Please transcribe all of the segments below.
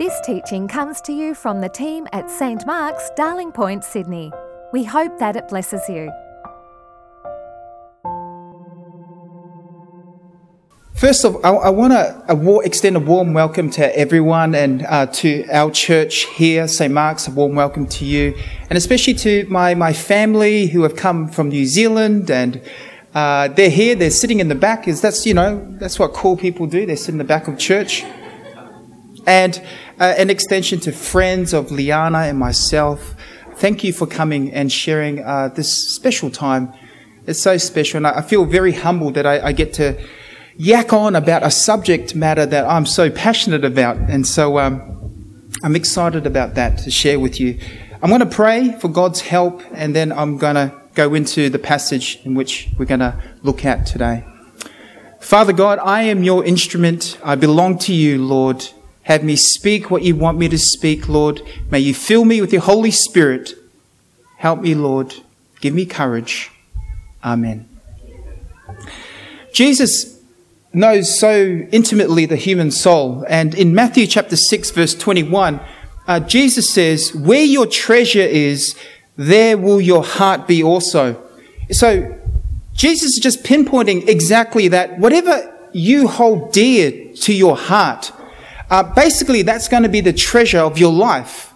This teaching comes to you from the team at St Mark's, Darling Point, Sydney. We hope that it blesses you. First of all, I, I want to extend a warm welcome to everyone and uh, to our church here, St. Mark's, a warm welcome to you, and especially to my, my family who have come from New Zealand and uh, they're here, they're sitting in the back. Is that's you know that's what cool people do. They sit in the back of church, and uh, an extension to friends of Liana and myself. Thank you for coming and sharing uh, this special time. It's so special, and I, feel very humbled that I, I, get to yak on about a subject matter that I'm so passionate about, and so um, I'm excited about that to share with you. I'm going to pray for God's help, and then I'm going to go into the passage in which we're going to look at today. Father God, I am your instrument. I belong to you, Lord. Have me speak what you want me to speak, Lord. May you fill me with your Holy Spirit. Help me, Lord. Give me courage. Amen. Jesus knows so intimately the human soul. And in Matthew chapter 6, verse 21, uh, Jesus says, Where your treasure is, there will your heart be also. So Jesus is just pinpointing exactly that. Whatever you hold dear to your heart, uh, basically that's going to be the treasure of your life.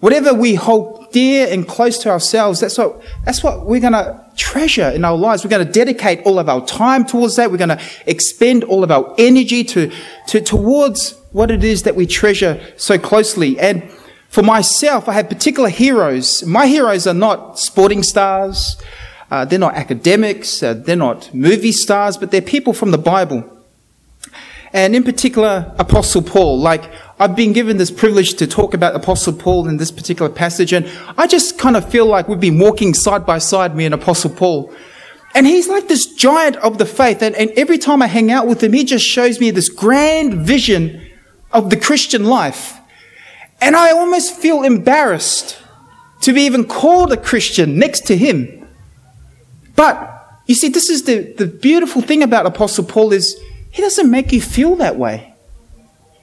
Whatever we hold dear and close to ourselves, that's what, that's what we're going to treasure in our lives. We're going to dedicate all of our time towards that. We're going to expend all of our energy to, to, towards what it is that we treasure so closely. And for myself, I have particular heroes. My heroes are not sporting stars. Uh, they're not academics. Uh, they're not movie stars, but they're people from the Bible. And in particular, Apostle Paul. Like, I've been given this privilege to talk about Apostle Paul in this particular passage, and I just kind of feel like we've been walking side by side, me and Apostle Paul. And he's like this giant of the faith, and, and every time I hang out with him, he just shows me this grand vision of the Christian life. And I almost feel embarrassed to be even called a Christian next to him. But you see, this is the, the beautiful thing about Apostle Paul is he doesn't make you feel that way.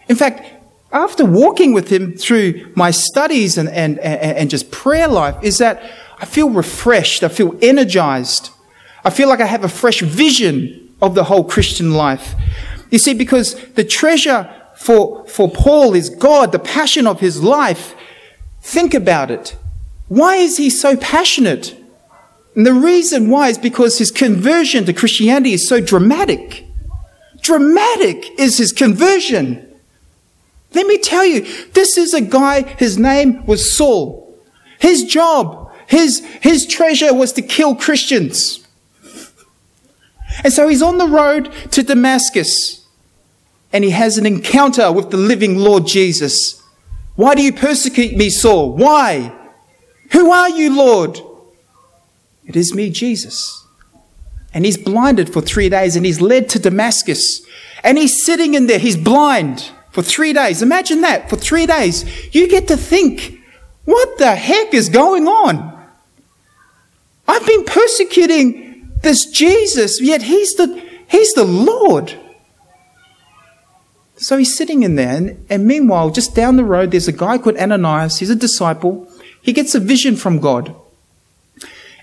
In fact, after walking with him through my studies and, and, and just prayer life, is that I feel refreshed, I feel energized, I feel like I have a fresh vision of the whole Christian life. You see, because the treasure for, for Paul is God, the passion of his life. Think about it. Why is he so passionate? And the reason why is because his conversion to Christianity is so dramatic. Dramatic is his conversion. Let me tell you, this is a guy, his name was Saul. His job, his, his treasure was to kill Christians. And so he's on the road to Damascus and he has an encounter with the living Lord Jesus. Why do you persecute me, Saul? Why? Who are you, Lord? It is me, Jesus. And he's blinded for three days and he's led to Damascus. And he's sitting in there, he's blind for three days. Imagine that, for three days. You get to think, what the heck is going on? I've been persecuting this Jesus, yet he's the, he's the Lord. So he's sitting in there, and, and meanwhile, just down the road, there's a guy called Ananias. He's a disciple. He gets a vision from God.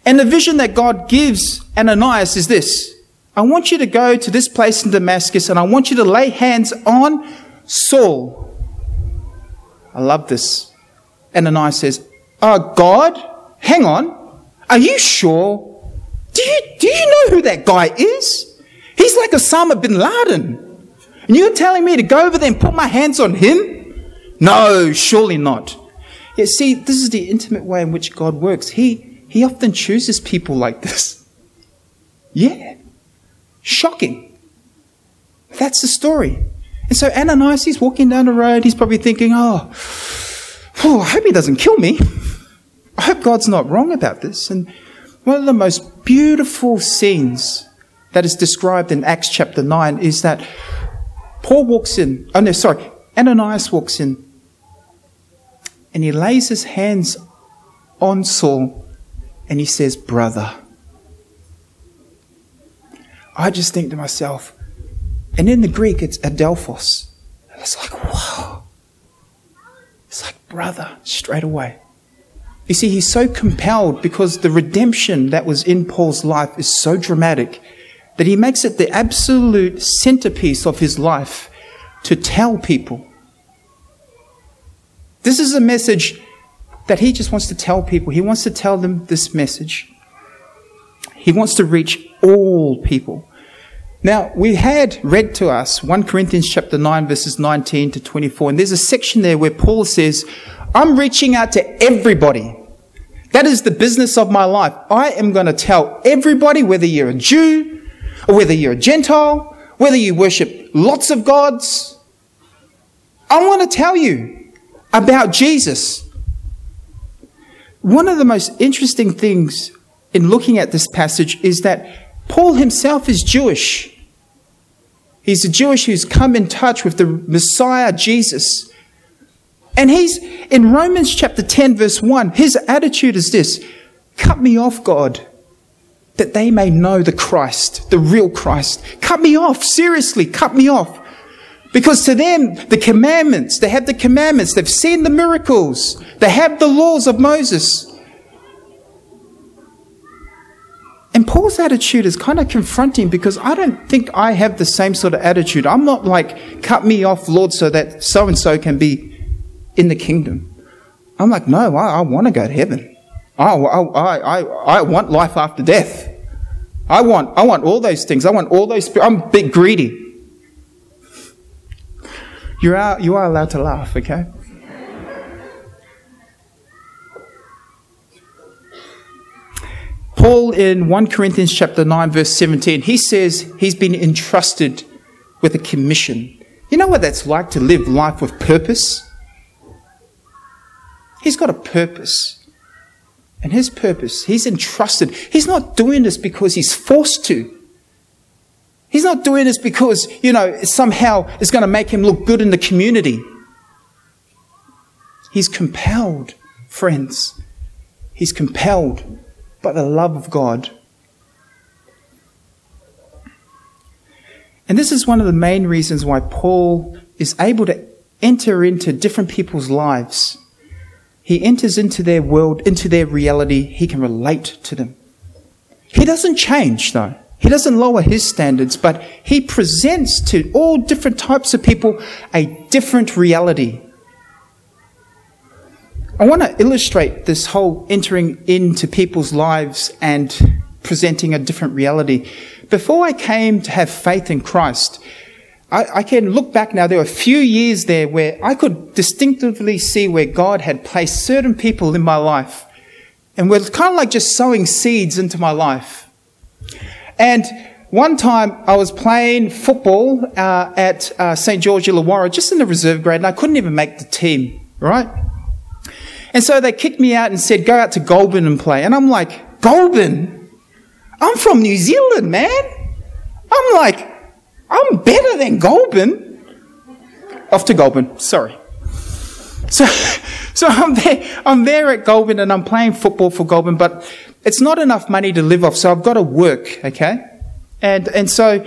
And the vision that God gives Ananias is this I want you to go to this place in Damascus, and I want you to lay hands on Saul. I love this. Ananias says, Oh, God, hang on. Are you sure? Do you, do you know who that guy is? He's like Osama bin Laden. And you're telling me to go over there and put my hands on him? No, surely not. Yet see, this is the intimate way in which God works. He, he often chooses people like this. Yeah. Shocking. That's the story. And so Ananias, he's walking down the road. He's probably thinking, oh, oh, I hope he doesn't kill me. I hope God's not wrong about this. And one of the most beautiful scenes that is described in Acts chapter 9 is that Paul walks in, oh no, sorry, Ananias walks in and he lays his hands on Saul and he says, Brother. I just think to myself, and in the Greek it's adelphos. And it's like, wow. It's like, brother straight away. You see, he's so compelled because the redemption that was in Paul's life is so dramatic that he makes it the absolute centerpiece of his life to tell people. This is a message that he just wants to tell people. He wants to tell them this message. He wants to reach all people. Now, we had read to us 1 Corinthians chapter 9 verses 19 to 24 and there's a section there where Paul says, I'm reaching out to everybody. That is the business of my life. I am going to tell everybody, whether you're a Jew or whether you're a Gentile, whether you worship lots of gods, I want to tell you about Jesus. One of the most interesting things in looking at this passage is that Paul himself is Jewish. He's a Jewish who's come in touch with the Messiah, Jesus. And he's in Romans chapter 10, verse 1, his attitude is this Cut me off, God, that they may know the Christ, the real Christ. Cut me off, seriously, cut me off. Because to them, the commandments, they have the commandments, they've seen the miracles, they have the laws of Moses. And Paul's attitude is kind of confronting because I don't think I have the same sort of attitude. I'm not like, cut me off, Lord, so that so and so can be in the kingdom. I'm like, no, I, I want to go to heaven. I, I, I, I want life after death. I want, I want all those things. I want all those. I'm a bit greedy. You are, you are allowed to laugh, okay? Paul in 1 Corinthians chapter 9 verse 17, he says he's been entrusted with a commission. You know what that's like to live life with purpose? He's got a purpose. And his purpose, he's entrusted. He's not doing this because he's forced to. He's not doing this because, you know, somehow it's going to make him look good in the community. He's compelled, friends. He's compelled by the love of God. And this is one of the main reasons why Paul is able to enter into different people's lives he enters into their world, into their reality. He can relate to them. He doesn't change, though. He doesn't lower his standards, but he presents to all different types of people a different reality. I want to illustrate this whole entering into people's lives and presenting a different reality. Before I came to have faith in Christ, I, I, can look back now. There were a few years there where I could distinctively see where God had placed certain people in my life and were kind of like just sowing seeds into my life. And one time I was playing football uh, at uh, St. George Illawarra, just in the reserve grade, and I couldn't even make the team, right? And so they kicked me out and said, go out to Goulburn and play. And I'm like, Goulburn? I'm from New Zealand, man. I'm like, I'm better than Goulburn. Off to Goulburn, sorry. So, so I'm there, I'm there at Goulburn and I'm playing football for Goulburn, but it's not enough money to live off, so I've got to work, okay? And, and so,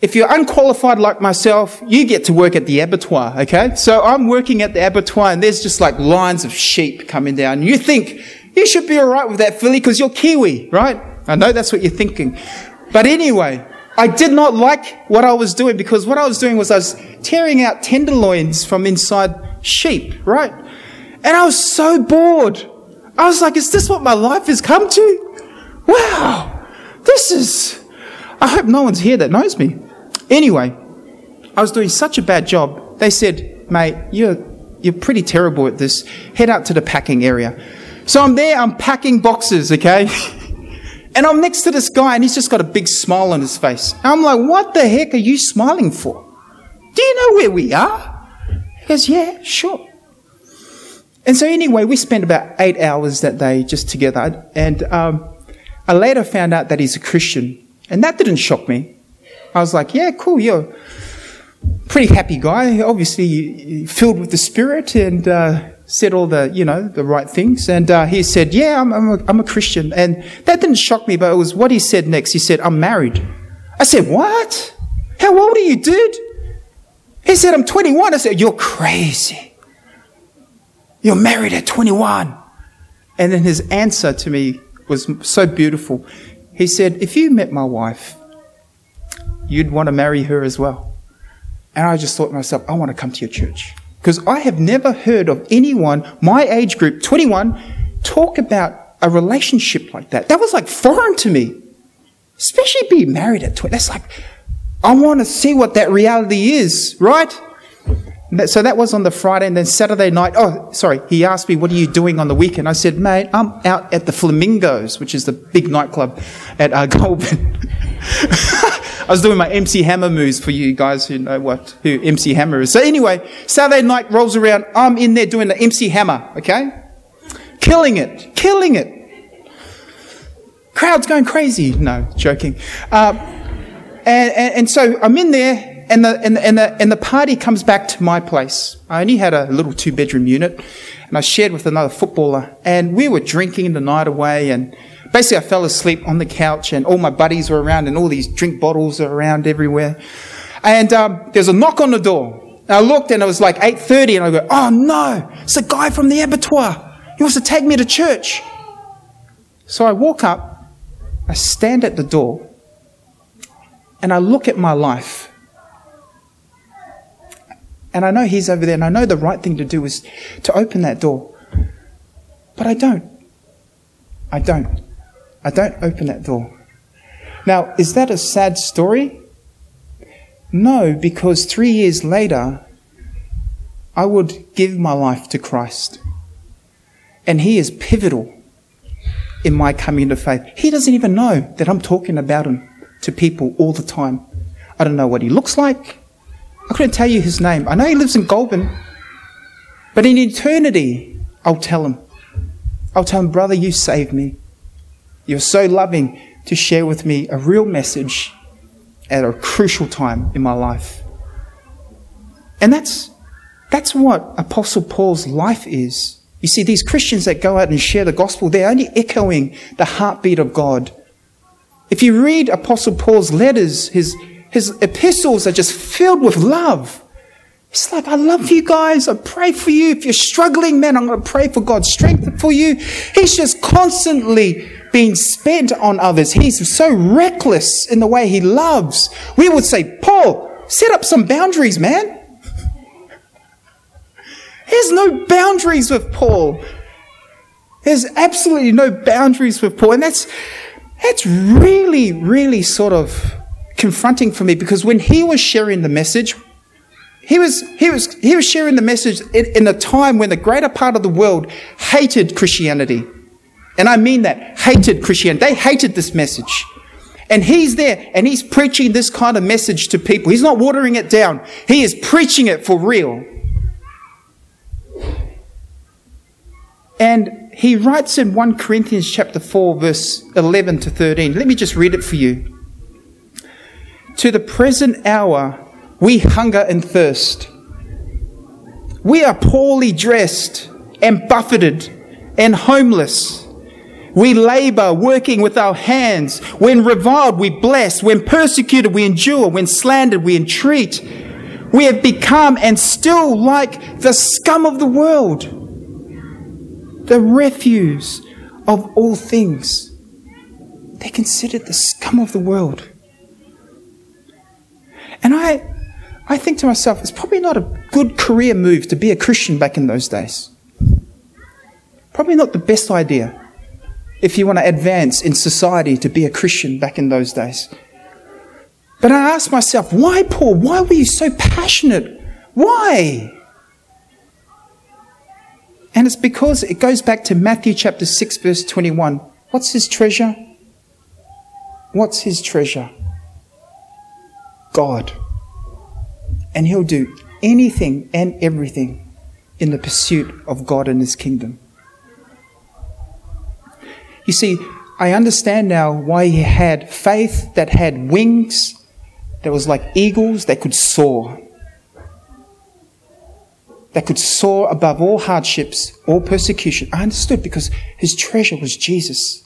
if you're unqualified like myself, you get to work at the abattoir, okay? So I'm working at the abattoir and there's just like lines of sheep coming down. You think you should be alright with that, Philly, because you're Kiwi, right? I know that's what you're thinking. But anyway, I did not like what I was doing because what I was doing was I was tearing out tenderloins from inside sheep, right? And I was so bored. I was like, is this what my life has come to? Wow, this is. I hope no one's here that knows me. Anyway, I was doing such a bad job. They said, mate, you're, you're pretty terrible at this. Head out to the packing area. So I'm there, I'm packing boxes, okay? And I'm next to this guy and he's just got a big smile on his face. And I'm like, what the heck are you smiling for? Do you know where we are? He goes, yeah, sure. And so anyway, we spent about eight hours that day just together. And um, I later found out that he's a Christian. And that didn't shock me. I was like, yeah, cool, you're a pretty happy guy, obviously filled with the Spirit and uh, said all the, you know, the right things. And uh, he said, yeah, I'm, I'm, a, I'm a Christian. And that didn't shock me, but it was what he said next. He said, I'm married. I said, what? How old are you, dude? He said, I'm 21. I said, you're crazy. You're married at 21. And then his answer to me was so beautiful. He said, If you met my wife, you'd want to marry her as well. And I just thought to myself, I want to come to your church. Because I have never heard of anyone, my age group, 21, talk about a relationship like that. That was like foreign to me. Especially being married at 20. That's like, I want to see what that reality is, right? So that was on the Friday, and then Saturday night. Oh, sorry. He asked me, "What are you doing on the weekend?" I said, "Mate, I'm out at the Flamingos, which is the big nightclub at uh, Goulburn." I was doing my MC Hammer moves for you guys who know what who MC Hammer is. So anyway, Saturday night rolls around. I'm in there doing the MC Hammer. Okay, killing it, killing it. Crowd's going crazy. No, joking. Uh, and, and, and so I'm in there and the, and, and, the, and the party comes back to my place. I only had a little two bedroom unit and I shared with another footballer and we were drinking the night away and basically I fell asleep on the couch and all my buddies were around and all these drink bottles are around everywhere. And um, there's a knock on the door. And I looked and it was like 8.30 and I go, oh no, it's a guy from the abattoir. He wants to take me to church. So I walk up, I stand at the door and I look at my life and I know He's over there, and I know the right thing to do is to open that door. But I don't. I don't. I don't open that door. Now, is that a sad story? No, because three years later, I would give my life to Christ. And He is pivotal in my coming to faith. He doesn't even know that I'm talking about Him to people all the time. I don't know what He looks like. I couldn't tell you his name. I know he lives in Goulburn, but in eternity, I'll tell him. I'll tell him, brother, you saved me. You're so loving to share with me a real message at a crucial time in my life. And that's, that's what Apostle Paul's life is. You see, these Christians that go out and share the gospel, they're only echoing the heartbeat of God. If you read Apostle Paul's letters, his, his epistles are just filled with love. It's like, I love you guys. I pray for you. If you're struggling, man, I'm going to pray for God's strength for you. He's just constantly being spent on others. He's so reckless in the way he loves. We would say, Paul, set up some boundaries, man. There's no boundaries with Paul. There's absolutely no boundaries with Paul. And that's, that's really, really sort of confronting for me because when he was sharing the message, he was, he was, he was sharing the message in, in a time when the greater part of the world hated Christianity. And I mean that, hated Christianity. They hated this message. And he's there and he's preaching this kind of message to people. He's not watering it down. He is preaching it for real. And he writes in 1 Corinthians chapter 4 verse 11 to 13. Let me just read it for you. To the present hour, we hunger and thirst. We are poorly dressed and buffeted and homeless. We labor working with our hands. When reviled, we bless. When persecuted, we endure. When slandered, we entreat. We have become and still like the scum of the world, the refuse of all things. They're considered the scum of the world. I think to myself, it's probably not a good career move to be a Christian back in those days. Probably not the best idea if you want to advance in society to be a Christian back in those days. But I asked myself, why, Paul? Why were you so passionate? Why? And it's because it goes back to Matthew chapter 6, verse 21. What's his treasure? What's his treasure? God. And He'll do anything and everything in the pursuit of God and His kingdom. You see, I understand now why He had faith that had wings, that was like eagles that could soar. That could soar above all hardships, all persecution. I understood because his treasure was Jesus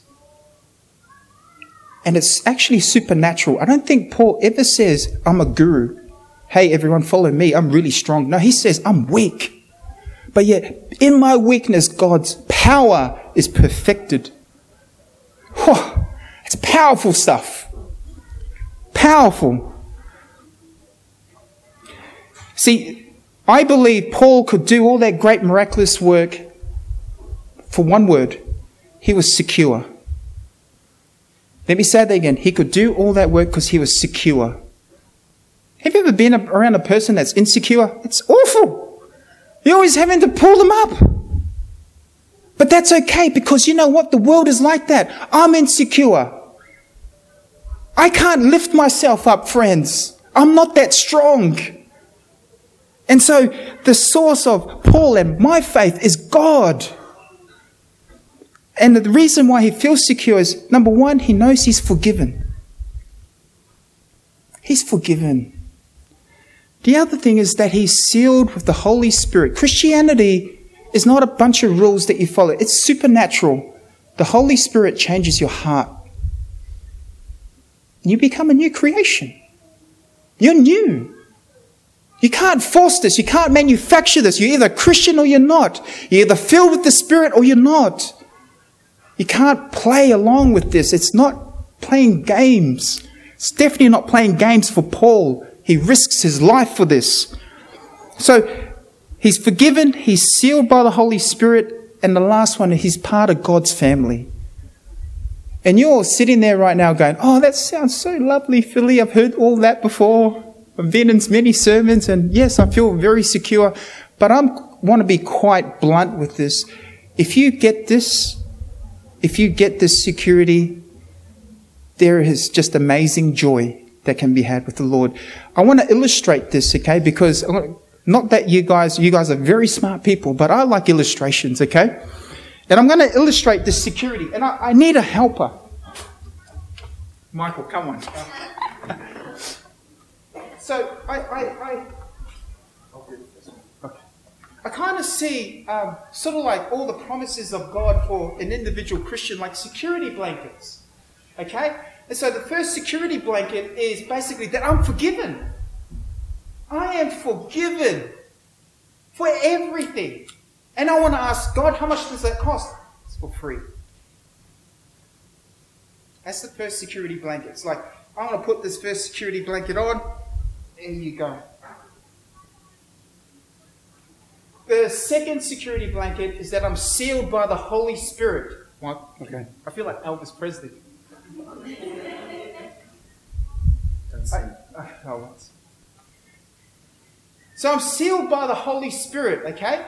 and it's actually supernatural. I don't think Paul ever says, I'm a guru. Hey, everyone, follow me. I'm really strong. No, he says, I'm weak. But yet, in my weakness, God's power is perfected. Whew, it's powerful stuff. Powerful. See, I believe Paul could do all that great miraculous work for one word. He was secure. Let me say that again. He could do all that work because he was secure. Have you ever been around a person that's insecure? It's awful. You're always having to pull them up. But that's okay because you know what? The world is like that. I'm insecure. I can't lift myself up, friends. I'm not that strong. And so the source of Paul and my faith is God. And the reason why he feels secure is number one, he knows he's forgiven. He's forgiven. The other thing is that he's sealed with the Holy Spirit. Christianity is not a bunch of rules that you follow, it's supernatural. The Holy Spirit changes your heart. You become a new creation. You're new. You can't force this. You can't manufacture this. You're either Christian or you're not. You're either filled with the Spirit or you're not. You can't play along with this. It's not playing games. It's definitely not playing games for Paul. He risks his life for this. So he's forgiven, he's sealed by the Holy Spirit, and the last one, he's part of God's family. And you're sitting there right now going, Oh, that sounds so lovely, Philly. I've heard all that before. I've been in many sermons, and yes, I feel very secure. But I want to be quite blunt with this. If you get this, if you get this security, there is just amazing joy that can be had with the Lord. I want to illustrate this, okay? Because not that you guys, you guys are very smart people, but I like illustrations, okay? And I'm going to illustrate this security, and I, I need a helper. Michael, come on. so I, I, I I kind of see um, sort of like all the promises of God for an individual Christian, like security blankets. Okay? And so the first security blanket is basically that I'm forgiven. I am forgiven for everything. And I want to ask God, how much does that cost? It's for free. That's the first security blanket. It's like, I want to put this first security blanket on. There you go. The second security blanket is that I'm sealed by the Holy Spirit. What? Okay. I feel like Elvis Presley. I, oh, so I'm sealed by the Holy Spirit, okay?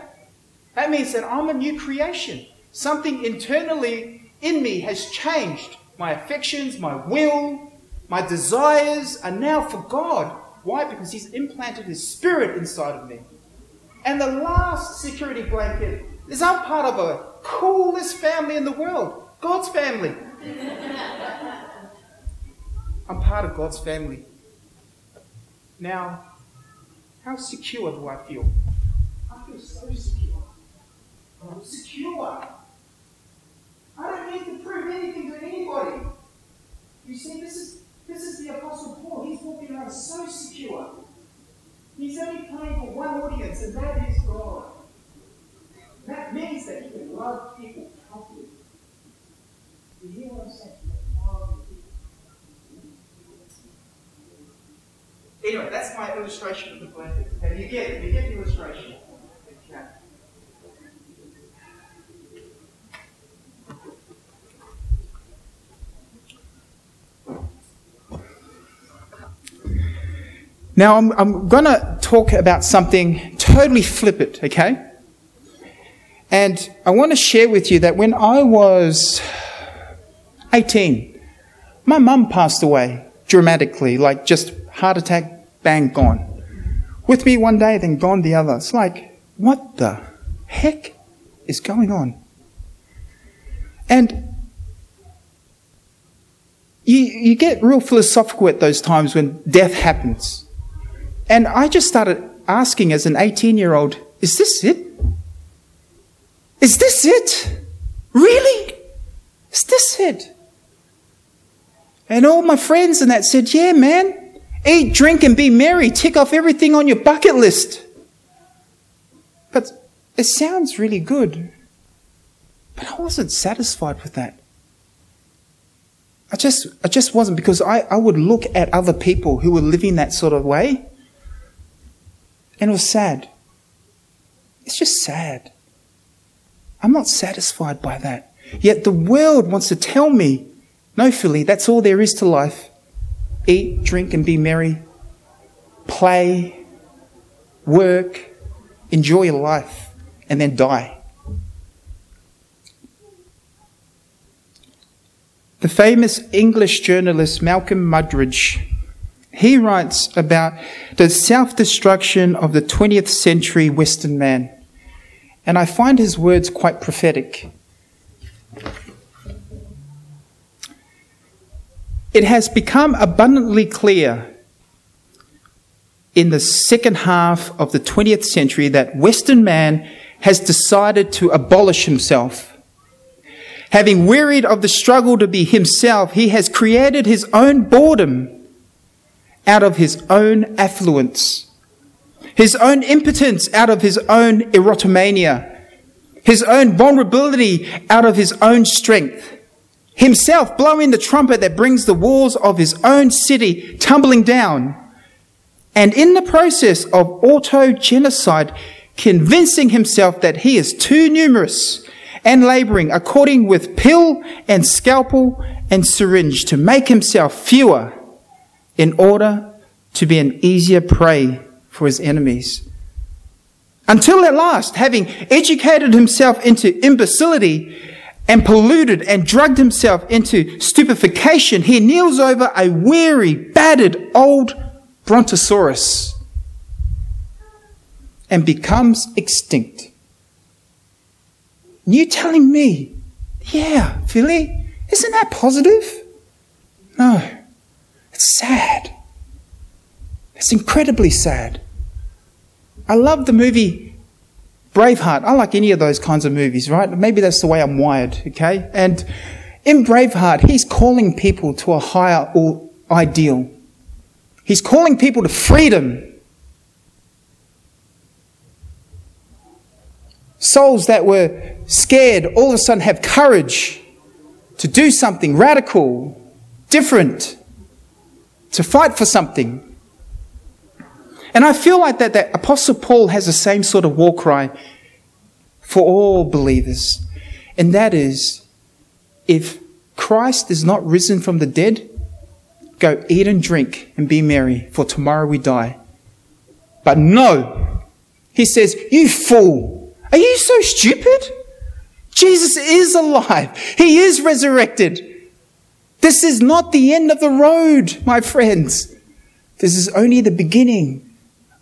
That means that I'm a new creation. Something internally in me has changed. My affections, my will, my desires are now for God. Why? Because He's implanted His Spirit inside of me. And the last security blanket is I'm part of a coolest family in the world God's family. I'm part of God's family. Now, how secure do I feel? I feel so secure. I'm secure. I don't need to prove anything to anybody. You see, this is this is the Apostle Paul. He's walking around so secure. He's only playing for one audience, and that is God. That means that he can love people properly. You hear what I'm saying? Anyway, that's my illustration of the blanket. And you get. You get the illustration. Now, I'm, I'm going to talk about something totally flippant, okay? And I want to share with you that when I was 18, my mum passed away dramatically, like just heart attack, bang, gone. With me one day, then gone the other. It's like, what the heck is going on? And you, you get real philosophical at those times when death happens. And I just started asking as an 18 year old, is this it? Is this it? Really? Is this it? And all my friends and that said, yeah, man, eat, drink, and be merry. Tick off everything on your bucket list. But It sounds really good, but I wasn't satisfied with that. I just, I just wasn't because I, I would look at other people who were living that sort of way and it was sad. It's just sad. I'm not satisfied by that. Yet the world wants to tell me, no, Philly, that's all there is to life. Eat, drink, and be merry. Play, work, enjoy your life, and then die. The famous English journalist Malcolm Muggeridge, he writes about the self-destruction of the 20th century Western man. And I find his words quite prophetic. It has become abundantly clear in the second half of the 20th century that Western man has decided to abolish himself. Having wearied of the struggle to be himself, he has created his own boredom out of his own affluence, his own impotence out of his own erotomania, his own vulnerability out of his own strength, himself blowing the trumpet that brings the walls of his own city tumbling down, and in the process of auto genocide, convincing himself that he is too numerous and laboring according with pill and scalpel and syringe to make himself fewer in order to be an easier prey for his enemies. Until at last, having educated himself into imbecility and polluted and drugged himself into stupefaction, he kneels over a weary, battered old brontosaurus and becomes extinct. And you telling me, yeah, Philly, isn't that positive? No, it's sad. It's incredibly sad. I love the movie Braveheart. I like any of those kinds of movies, right? Maybe that's the way I'm wired, okay? And in Braveheart, he's calling people to a higher ideal. He's calling people to freedom. Souls that were scared all of a sudden have courage to do something radical, different, to fight for something. And I feel like that, that Apostle Paul has the same sort of war cry for all believers. And that is, if Christ is not risen from the dead, go eat and drink and be merry, for tomorrow we die. But no, he says, you fool. Are you so stupid? Jesus is alive. He is resurrected. This is not the end of the road, my friends. This is only the beginning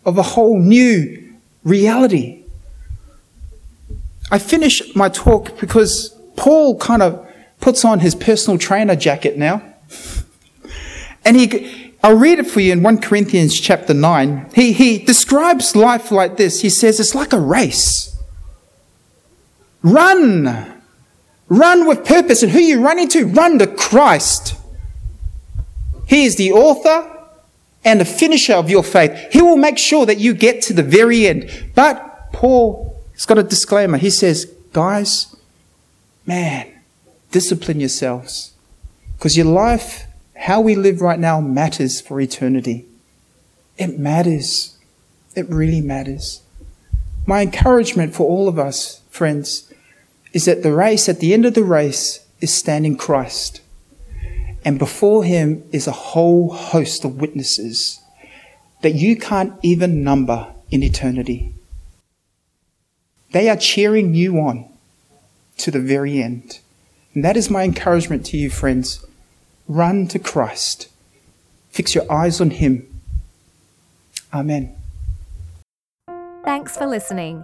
of a whole new reality. I finish my talk because Paul kind of puts on his personal trainer jacket now. And he, I'll read it for you in 1 Corinthians chapter 9. He, he describes life like this. He says it's like a race. Run. Run with purpose. And who you running to? Run to Christ. He is the author and the finisher of your faith. He will make sure that you get to the very end. But Paul has got a disclaimer. He says, guys, man, discipline yourselves. Because your life, how we live right now, matters for eternity. It matters. It really matters. My encouragement for all of us, friends, is that the race, at the end of the race, is standing Christ. And before him is a whole host of witnesses that you can't even number in eternity. They are cheering you on to the very end. And that is my encouragement to you, friends. Run to Christ. Fix your eyes on him. Amen. Thanks for listening.